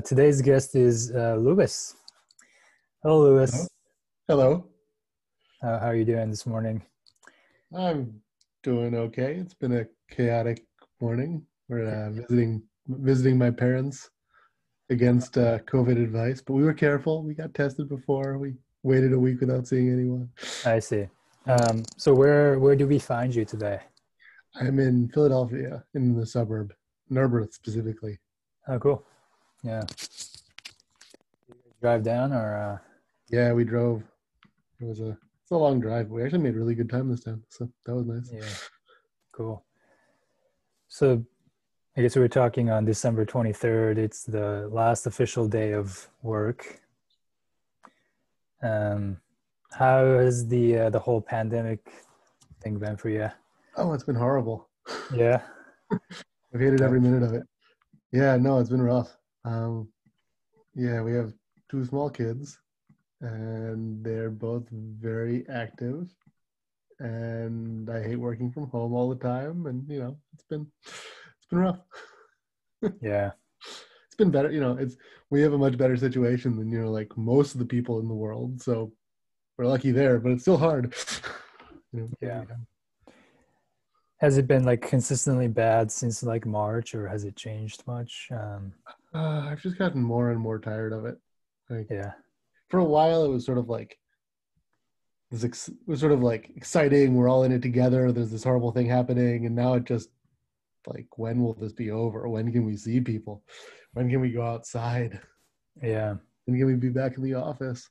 Uh, today's guest is uh, Louis. Hello, Louis. Hello. Uh, how are you doing this morning? I'm doing okay. It's been a chaotic morning. We're uh, visiting visiting my parents against uh, COVID advice, but we were careful. We got tested before. We waited a week without seeing anyone. I see. Um, so where where do we find you today? I'm in Philadelphia, in the suburb, Narberth specifically. Oh, cool. Yeah. Drive down or? Uh... Yeah, we drove. It was a it's a long drive. We actually made really good time this time, so that was nice. Yeah. Cool. So, I guess we were talking on December 23rd. It's the last official day of work. Um, how has the uh, the whole pandemic thing been for you? Oh, it's been horrible. Yeah. I've hated every minute of it. Yeah, no, it's been rough. Um, yeah, we have two small kids, and they're both very active. And I hate working from home all the time, and you know, it's been it's been rough. yeah, it's been better. You know, it's we have a much better situation than you know, like most of the people in the world. So we're lucky there, but it's still hard. you know, yeah. Has it been like consistently bad since like March, or has it changed much? Um, uh, I've just gotten more and more tired of it. Like, yeah. For a while, it was sort of like this ex- it was sort of like exciting. We're all in it together. There's this horrible thing happening, and now it just like when will this be over? When can we see people? When can we go outside? Yeah. When can we be back in the office?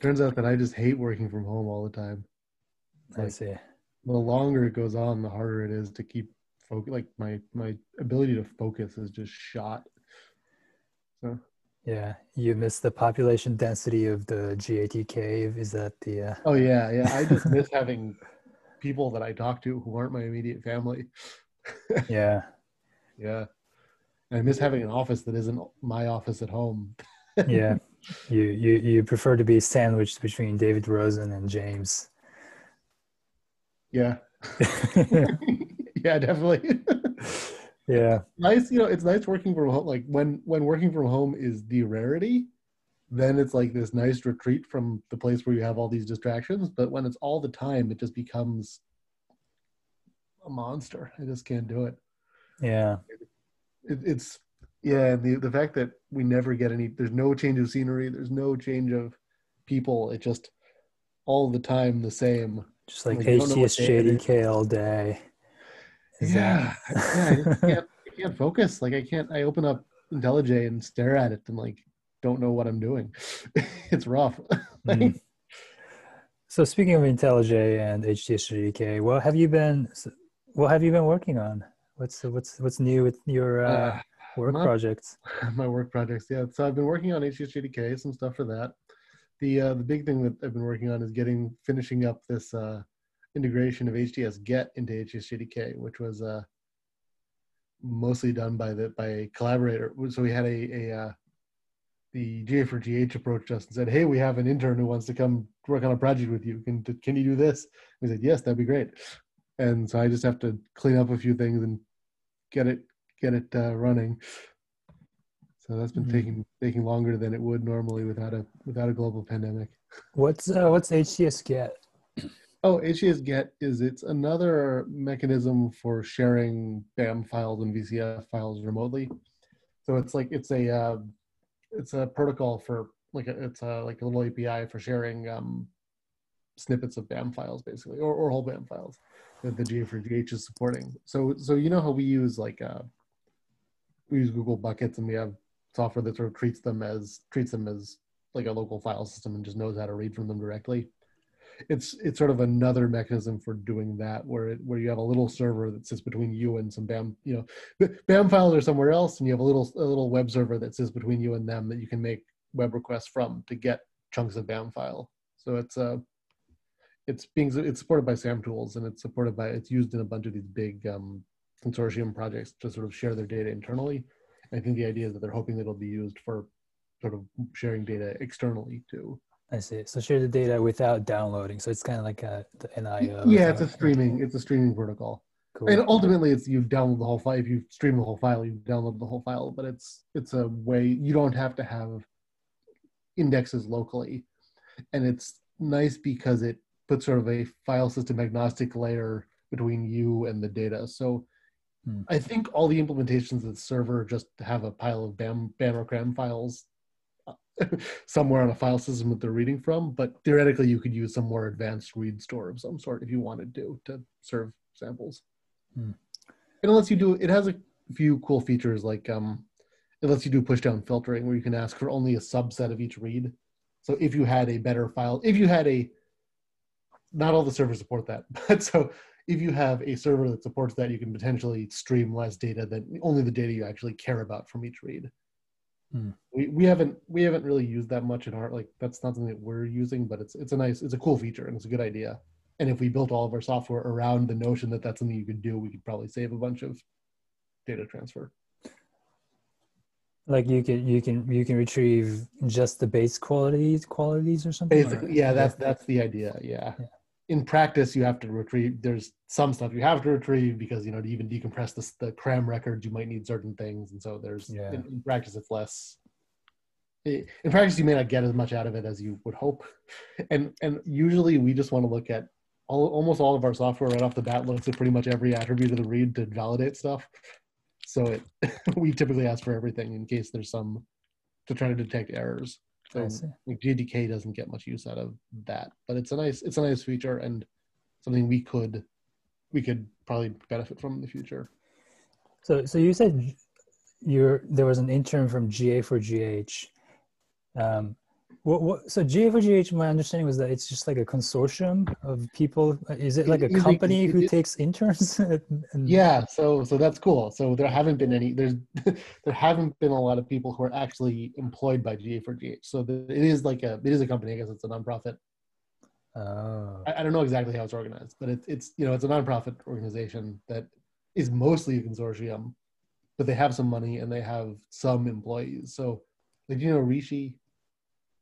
Turns out that I just hate working from home all the time. Like, I see the longer it goes on, the harder it is to keep focus. Like my my ability to focus is just shot. So yeah, you miss the population density of the GAT cave. Is that the? Uh... Oh yeah, yeah. I just miss having people that I talk to who aren't my immediate family. yeah, yeah. And I miss having an office that isn't my office at home. yeah, you you you prefer to be sandwiched between David Roazen and James. Yeah. yeah, definitely. Yeah. Nice, you know, it's nice working from home. Like when when working from home is the rarity, then it's like this nice retreat from the place where you have all these distractions. But when it's all the time, it just becomes a monster. I just can't do it. Yeah. It, it's yeah, the the fact that we never get any there's no change of scenery, there's no change of people. It just all the time the same just like, like HTS all day. Yeah, yeah. I, can't, I can't focus. Like I can't. I open up IntelliJ and stare at it and like don't know what I'm doing. it's rough. mm. So speaking of IntelliJ and HTS what have you been? What have you been working on? What's what's what's new with your uh, uh, work my, projects? My work projects, yeah. So I've been working on HTS some stuff for that the uh, the big thing that I've been working on is getting finishing up this uh, integration of htsget into HTS which was uh, mostly done by the by a collaborator. So we had a, a uh, the GA4GH approached us and said, "Hey, we have an intern who wants to come work on a project with you. Can can you do this?" We said, "Yes, that'd be great." And so I just have to clean up a few things and get it get it uh, running. So that's been mm-hmm. taking taking longer than it would normally without a without a global pandemic. What's uh, what's htsget? Oh, htsget is it's another mechanism for sharing BAM files and VCF files remotely. So it's like it's a uh, it's a protocol for like a, it's a like a little API for sharing um, snippets of BAM files basically, or, or whole BAM files that the GA4GH is supporting. So so you know how we use like uh, we use Google buckets and we have software that sort of treats them as treats them as like a local file system and just knows how to read from them directly. It's it's sort of another mechanism for doing that, where it where you have a little server that sits between you and some BAM, you know, BAM files are somewhere else, and you have a little a little web server that sits between you and them that you can make web requests from to get chunks of BAM file. So it's uh it's being it's supported by SAMtools and it's supported by it's used in a bunch of these big um, consortium projects to sort of share their data internally I think the idea is that they're hoping that it'll be used for sort of sharing data externally too. I see. So share the data without downloading. So it's kind of like a the NIO. Yeah, it's a streaming. It's a streaming protocol. Cool. And ultimately, it's you download the whole file. If you stream the whole file, you download the whole file. But it's it's a way you don't have to have indexes locally, and it's nice because it puts sort of a file system agnostic layer between you and the data. So hmm. I think all the implementations of the server just have a pile of BAM BAM or CRAM files somewhere on a file system that they're reading from. But theoretically, you could use some more advanced read store of some sort if you wanted to to serve samples. Hmm. It lets you do. It has a few cool features like um, it lets you do push down filtering where you can ask for only a subset of each read. So if you had a better file, if you had a not all the servers support that, but so if you have a server that supports that, you can potentially stream less data than only the data you actually care about from each read. Hmm. We, we haven't we haven't really used that much in our like that's not something that we're using, but it's it's a nice it's a cool feature and it's a good idea. And if we built all of our software around the notion that that's something you could do, we could probably save a bunch of data transfer. Like you can you can you can retrieve just the base qualities qualities or something. Basically, or? yeah, that's that's the idea. Yeah. yeah. In practice, you have to retrieve. There's some stuff you have to retrieve because you know to even decompress the, the CRAM records, you might need certain things, and so there's yeah. in, in practice it's less eh, in practice you may not get as much out of it as you would hope and and usually we just want to look at all, almost all of our software right off the bat looks at pretty much every attribute of the read to validate stuff. So it, we typically ask for everything in case there's some to try to detect errors. So like GATK doesn't get much use out of that, but it's a nice it's a nice feature and something we could we could probably benefit from in the future. So so you said you're there was an intern from GA for GH. Um, what, what, so GA4GH, my understanding was that it's just like a consortium of people. Is it like a company who takes interns? and, yeah, so so that's cool. So there haven't been any. There's there haven't been a lot of people who are actually employed by GA4GH. So the, it is like a it is a company. I guess it's a nonprofit. Oh. I, I don't know exactly how it's organized, but it's it's you know it's a nonprofit organization that is mostly a consortium, but they have some money and they have some employees. So like you know Rishi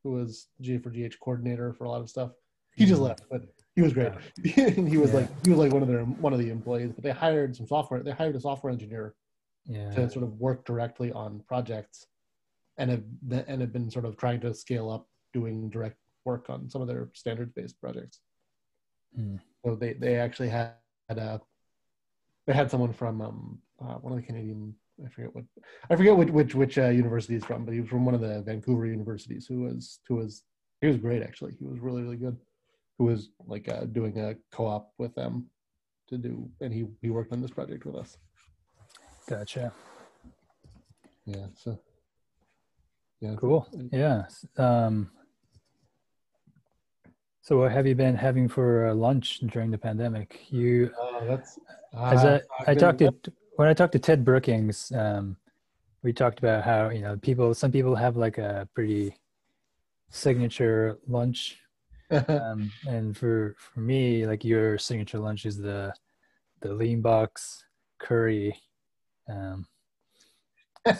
who was GA4GH coordinator for a lot of stuff. He just mm-hmm. left, but he was great. Yeah. he was yeah. like he was like one of their one of the employees. But they hired some software. They hired a software engineer yeah. to sort of work directly on projects, and have been, and have been sort of trying to scale up doing direct work on some of their standards based projects. Mm. So they they actually had, had a they had someone from um, uh, one of the Canadian I forget what I forget which which which uh, university he's from, but he was from one of the Vancouver universities. Who was who was he was great actually. He was really really good. Who was like uh, doing a co-op with them to do, and he he worked on this project with us. Gotcha. Yeah. So. Yeah. Cool. Yeah. Um, so what have you been having for uh, lunch during the pandemic? You, uh, that's, as a, I talked to when I talked to Ted Brookings, um, we talked about how you know people. Some people have like a pretty signature lunch, um, and for for me, like your signature lunch is the the lean box curry. Um,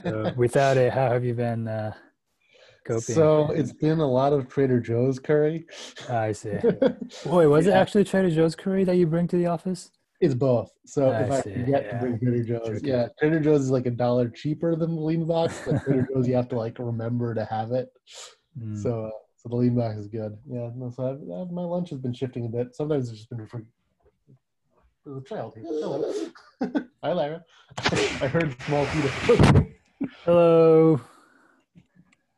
so without it, how have you been uh, coping? So it's been a lot of Trader Joe's curry. I see. Boy, was yeah. it actually Trader Joe's curry that you bring to the office? It's both. So I if I can get yeah. to bring Trader Joe's, yeah, Trader Joe's is like a dollar cheaper than the lean box, but Trader Joe's you have to like remember to have it. Mm. So uh, so the lean box is good. Yeah, no, so I've, I've, my lunch has been shifting a bit. Sometimes it's just been for There's a child here. Hello. Hi, Lyra. I heard small Peter. Hello.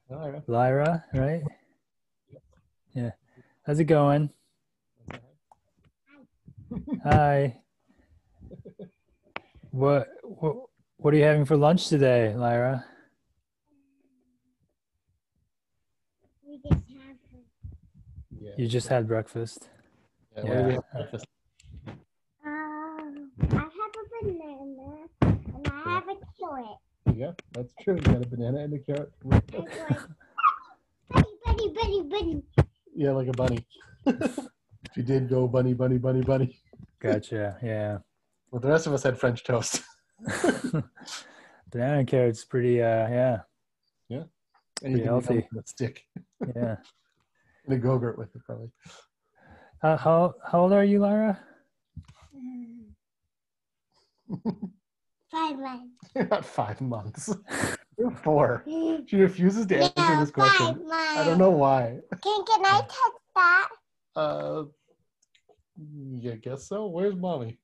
Lyra. Lyra, right? Yeah. How's it going? Hi. What, what what are you having for lunch today, Lyra? We just have. Yeah. You just had breakfast. Yeah. yeah. breakfast? Um, I have a banana and I have a carrot. Yeah, that's true. You got a banana and a carrot. bunny, bunny, bunny, bunny. Yeah, like a bunny. she did go bunny, bunny, bunny, bunny. Gotcha. Yeah. Well, the rest of us had French toast. Banana and carrots, pretty. Uh, yeah. Yeah. And pretty healthy. Stick. Yeah. and a go-gurt with it, probably. Uh, how how old are you, Lara? Five months. You're not five months. You're four. She refuses to answer No, this five question. months. I don't know why. Can, can I touch that? Uh, yeah, guess so. Where's mommy?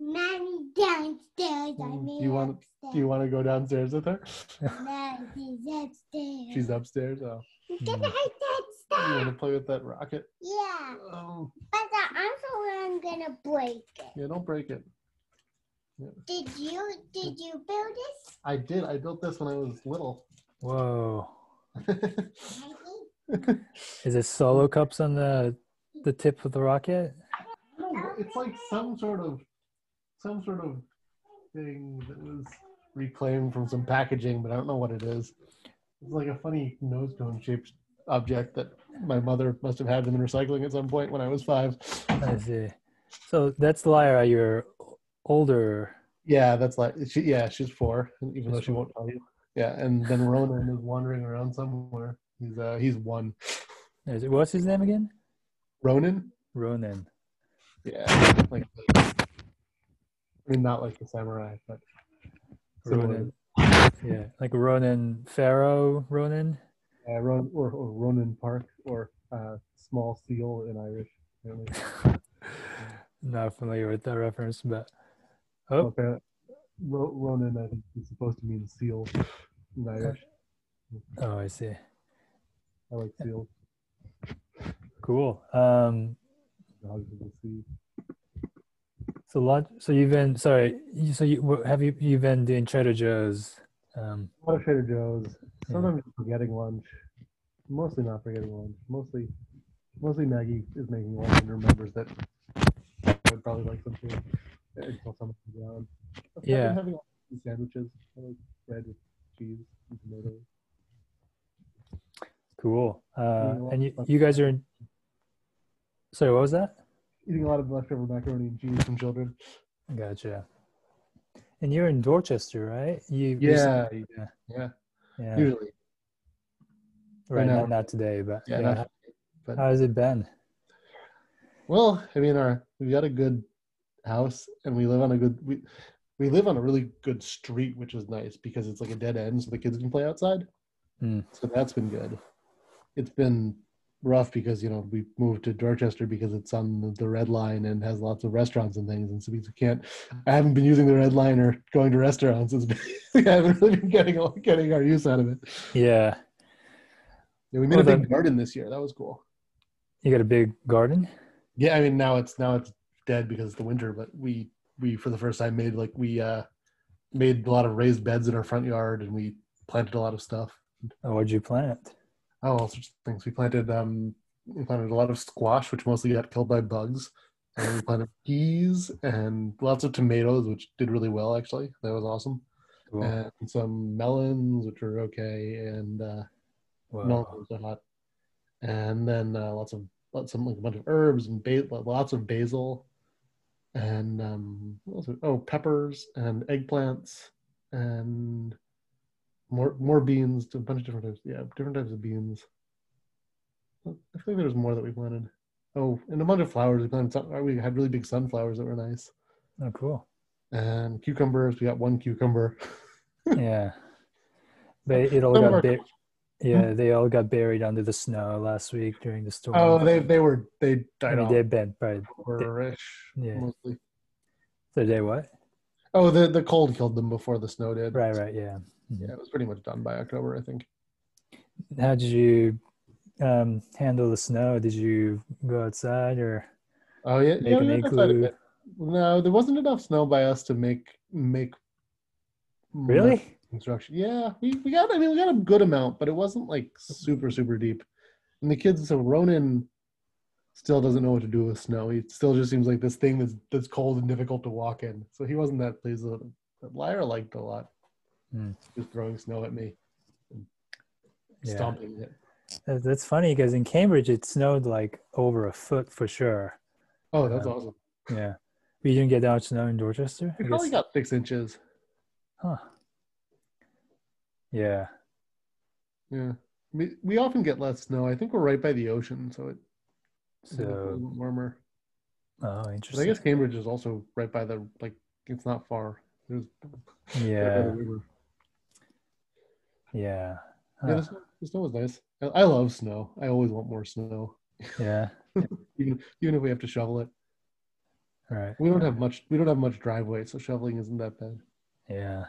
Mommy downstairs. I Mm, mean you want- upstairs. Do you want to go downstairs with her? No, she's upstairs. She's upstairs. Oh, Can I touch you want to play with that rocket? Yeah. Oh, But I'm the one gonna break it. yeah. Don't break it. Did you did you build this? I did. I built this when I was little. Whoa. Is it solo cups on the the tip of the rocket? No, it's like some sort of some sort of thing that was reclaimed from some packaging, but I don't know what it is. It's like a funny nose cone shaped object that my mother must have had them in recycling at some point when I was five. I see. So that's Lyra, your older. Yeah, that's like she. Yeah, she's four, even She's though she four. won't tell you. Yeah, and then Ronan is wandering around somewhere. He's uh he's one. Is it, what's his name again? Ronan. Ronan. Yeah, like I mean, not like the samurai, but. Ronin. Yeah, like Ronan Farrow Ronin. Uh, Ron, or, or Ronan Park, or uh, small seal in Irish. apparently. Not familiar with that reference, but oh, Okay. Ro- Ronan, I think, is supposed to mean seal in Irish. oh, I see. I like seals, Cool. Um, dogs of the sea. So lot. So you've been sorry. you- So you have you you've been doing Trader Joe's? Um, A lot of Trader Joe's. Yeah. Sometimes forgetting lunch. Mostly not forgetting lunch. Mostly, mostly Maggie is making lunch and remembers that I would probably like some too until someone comes around. I've been Yeah. having sandwiches. I like bread with cheese and tomatoes. cool. Uh, and you, you guys are in. Sorry, what was that? Eating a lot of leftover macaroni and cheese from children. Gotcha. And you're in Dorchester, right? You Yeah, recently- yeah, yeah. yeah. Usually, Right, now. not, today, but yeah. yeah. Not, but How has it been? Well, I mean, our we've got a good house, and we live on a good we we live on a really good street, which is nice because it's like a dead end, so the kids can play outside. Hmm. So that's been good. It's been rough because you know we moved to Dorchester because it's on the, red line and has lots of restaurants and things, and so we can't. I haven't been using the red line or going to restaurants. It's been, we haven't really been getting getting our use out of it. Yeah. Yeah, we made Well, a big the- garden this year. That was cool. You got a big garden? Yeah, I mean now it's now it's dead because it's the winter, but we we for the first time made like we uh made a lot of raised beds in our front yard and we planted a lot of stuff. Oh, what'd you plant? Oh, all sorts of things. We planted um we planted a lot of squash, which mostly got killed by bugs. And we planted peas and lots of tomatoes, which did really well actually. That was awesome. Cool. And some melons, which were okay, and uh Wow. melons were hot. And then uh, lots of lots of like a bunch of herbs and ba- lots of basil, and um, else? oh peppers and eggplants and more more beans. A bunch of different types. Yeah, different types of beans. I think there was more that we planted. Oh, and a bunch of flowers. We planted. Sun- we had really big sunflowers that were nice, Oh, cool. and cucumbers. We got one cucumber. Yeah. They it all Some got buried. Yeah, hmm? they all got buried under the snow last week during the storm. Oh, they they were they I mean, off. they've been right. Yeah. mostly. So they what? Oh, the the cold killed them before the snow did. Right, right, yeah. Yeah, it was pretty much done by October, I think. How did you um, handle the snow? Did you go outside or Oh yeah, make yeah, an we went outside a igloo? No, there wasn't enough snow by us to make make Really? construction. Yeah, we, we got I mean we got a good amount, but it wasn't like super super deep. And the kids, so Ronan still doesn't know what to do with snow. He still just seems like this thing that's that's cold and difficult to walk in. So he wasn't that pleased with it. But Lyra liked a lot. Hmm. Just throwing snow at me, and Yeah. stomping it. That's funny because in Cambridge it snowed like over a foot for sure. Oh, that's Um, awesome. Yeah. We didn't get that much snow in Dorchester? We probably guess- got six inches. Huh. Yeah. Yeah. We we often get less snow. I think we're right by the ocean, so it, it's a So, warmer. oh, But I guess Cambridge is also right by the like it's not far. There's yeah, yeah. Huh. Yeah, the snow, the snow was nice. I, I love snow. I always want more snow. Yeah. even even if we have to shovel it. Right. We don't have much. We don't have much driveway, so shoveling isn't that bad. Yeah.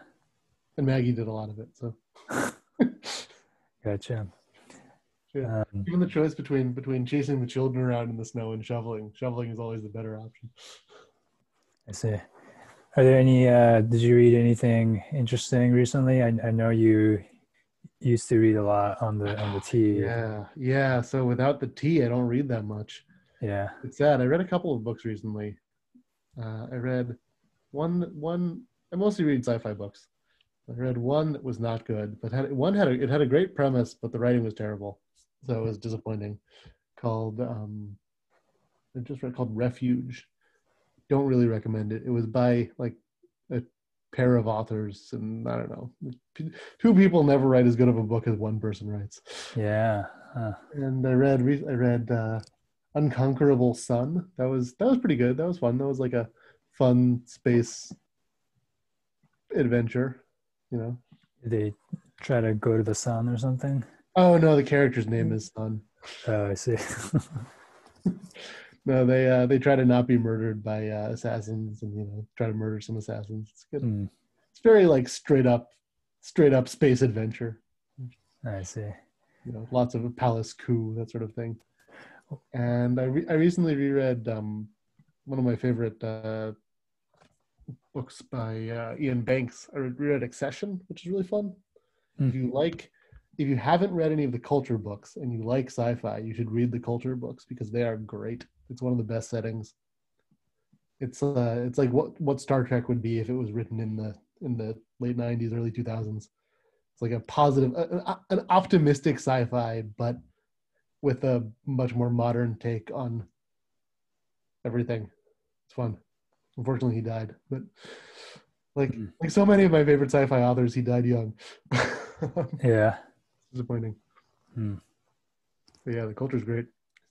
And Maggie did a lot of it, so. gotcha. Yeah. Um, Given the choice between between chasing the children around in the snow and shoveling, shoveling is always the better option. I see. Are there any? Uh, did you read anything interesting recently? I, I know you used to read a lot on the on the T. Yeah, yeah. So without the T, I don't read that much. Yeah, it's sad. I read a couple of books recently. Uh, I read one one. I mostly read sci-fi books. I read one that was not good, but had one had a, it had a great premise, but the writing was terrible, so it was disappointing. Called um, I just read called Refuge. Don't really recommend it. It was by like a pair of authors, and I don't know, two people never write as good of a book as one person writes. Yeah. Huh. And I read I read uh, Unconquerable Sun. That was that was pretty good. That was fun. That was like a fun space adventure. You know. Did they try to go to the sun or something? Oh no, the character's name is Sun. Oh, I see. no, they uh, they try to not be murdered by uh, assassins, and you know, try to murder some assassins. It's good. Mm. It's very like straight up, straight up space adventure. I see. You know, lots of palace coup, that sort of thing. And I re- I recently reread um, one of my favorite uh, books by uh, Iain Banks. I reread Excession, which is really fun. Mm. If you like, if you haven't read any of the culture books and you like sci-fi, you should read the culture books because they are great. It's one of the best settings. It's uh, it's like what what Star Trek would be if it was written in the in the late '90s, early 2000s. It's like a positive, an, an optimistic sci-fi, but with a much more modern take on everything. It's fun. Unfortunately, he died, but like mm. like so many of my favorite sci-fi authors, he died young. yeah, disappointing. Mm. But yeah, the culture's great.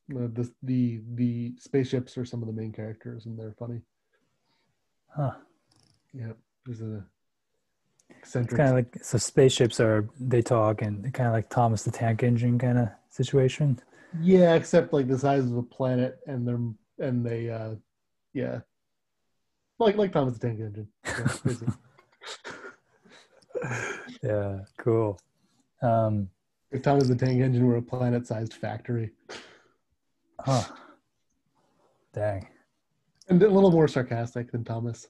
The, the the the spaceships are some of the main characters, and they're funny. Huh. Yeah, there's a eccentric. Kind of like so spaceships are they talk and kind of like Thomas the Tank Engine kind of situation. Yeah, except like the size of a planet, and they're and they, uh yeah, like like Thomas the Tank Engine. Yeah, yeah cool. Um, if Thomas the Tank Engine were a planet-sized factory. Huh. Dang. And a little more sarcastic than Thomas.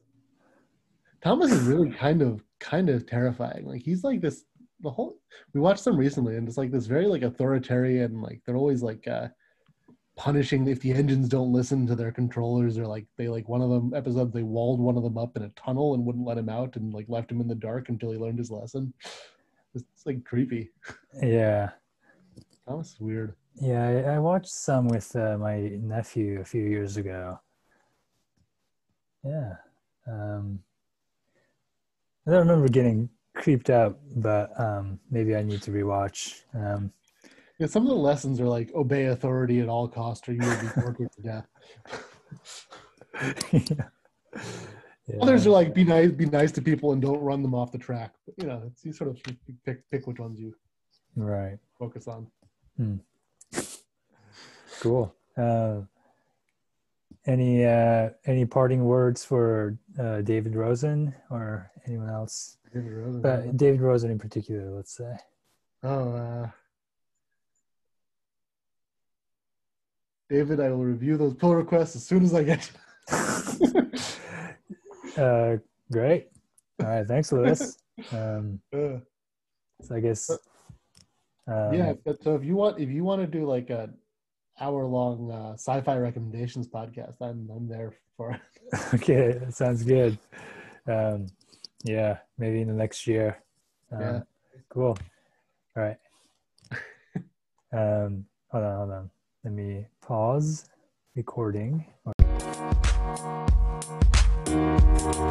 Thomas is really kind of kind of terrifying. Like he's like this the whole we watched them recently and it's like this very like authoritarian like they're always like uh punishing if the engines don't listen to their controllers or like they like one of them episodes they walled one of them up in a tunnel and wouldn't let him out and like left him in the dark until he learned his lesson it's, like creepy yeah that was weird yeah i, I watched some with uh, my nephew a few years ago yeah um i don't remember getting creeped out, but um, maybe I need to rewatch. Um, yeah, some of the lessons are like obey authority at all costs, or you will be tortured to death. yeah. yeah. Others are like be nice, be nice to people, and don't run them off the track. But, you know, it's you sort of pick pick which ones you right focus on. Hmm. Cool. Uh, any uh, any parting words for uh, David Roazen or anyone else? David Roazen. But David Roazen in particular, let's say. Oh, uh, David, I will review those pull requests as soon as I get. uh, great. All right, thanks, Louis. Um, so I guess. Um, yeah, but so if you want, if you want to do like a hour long uh, sci-fi recommendations podcast, I'm I'm there for it. okay, that sounds good. Um, yeah, maybe in the next year. Um, yeah. Cool. All right. um, hold on, hold on. Let me pause recording. Or-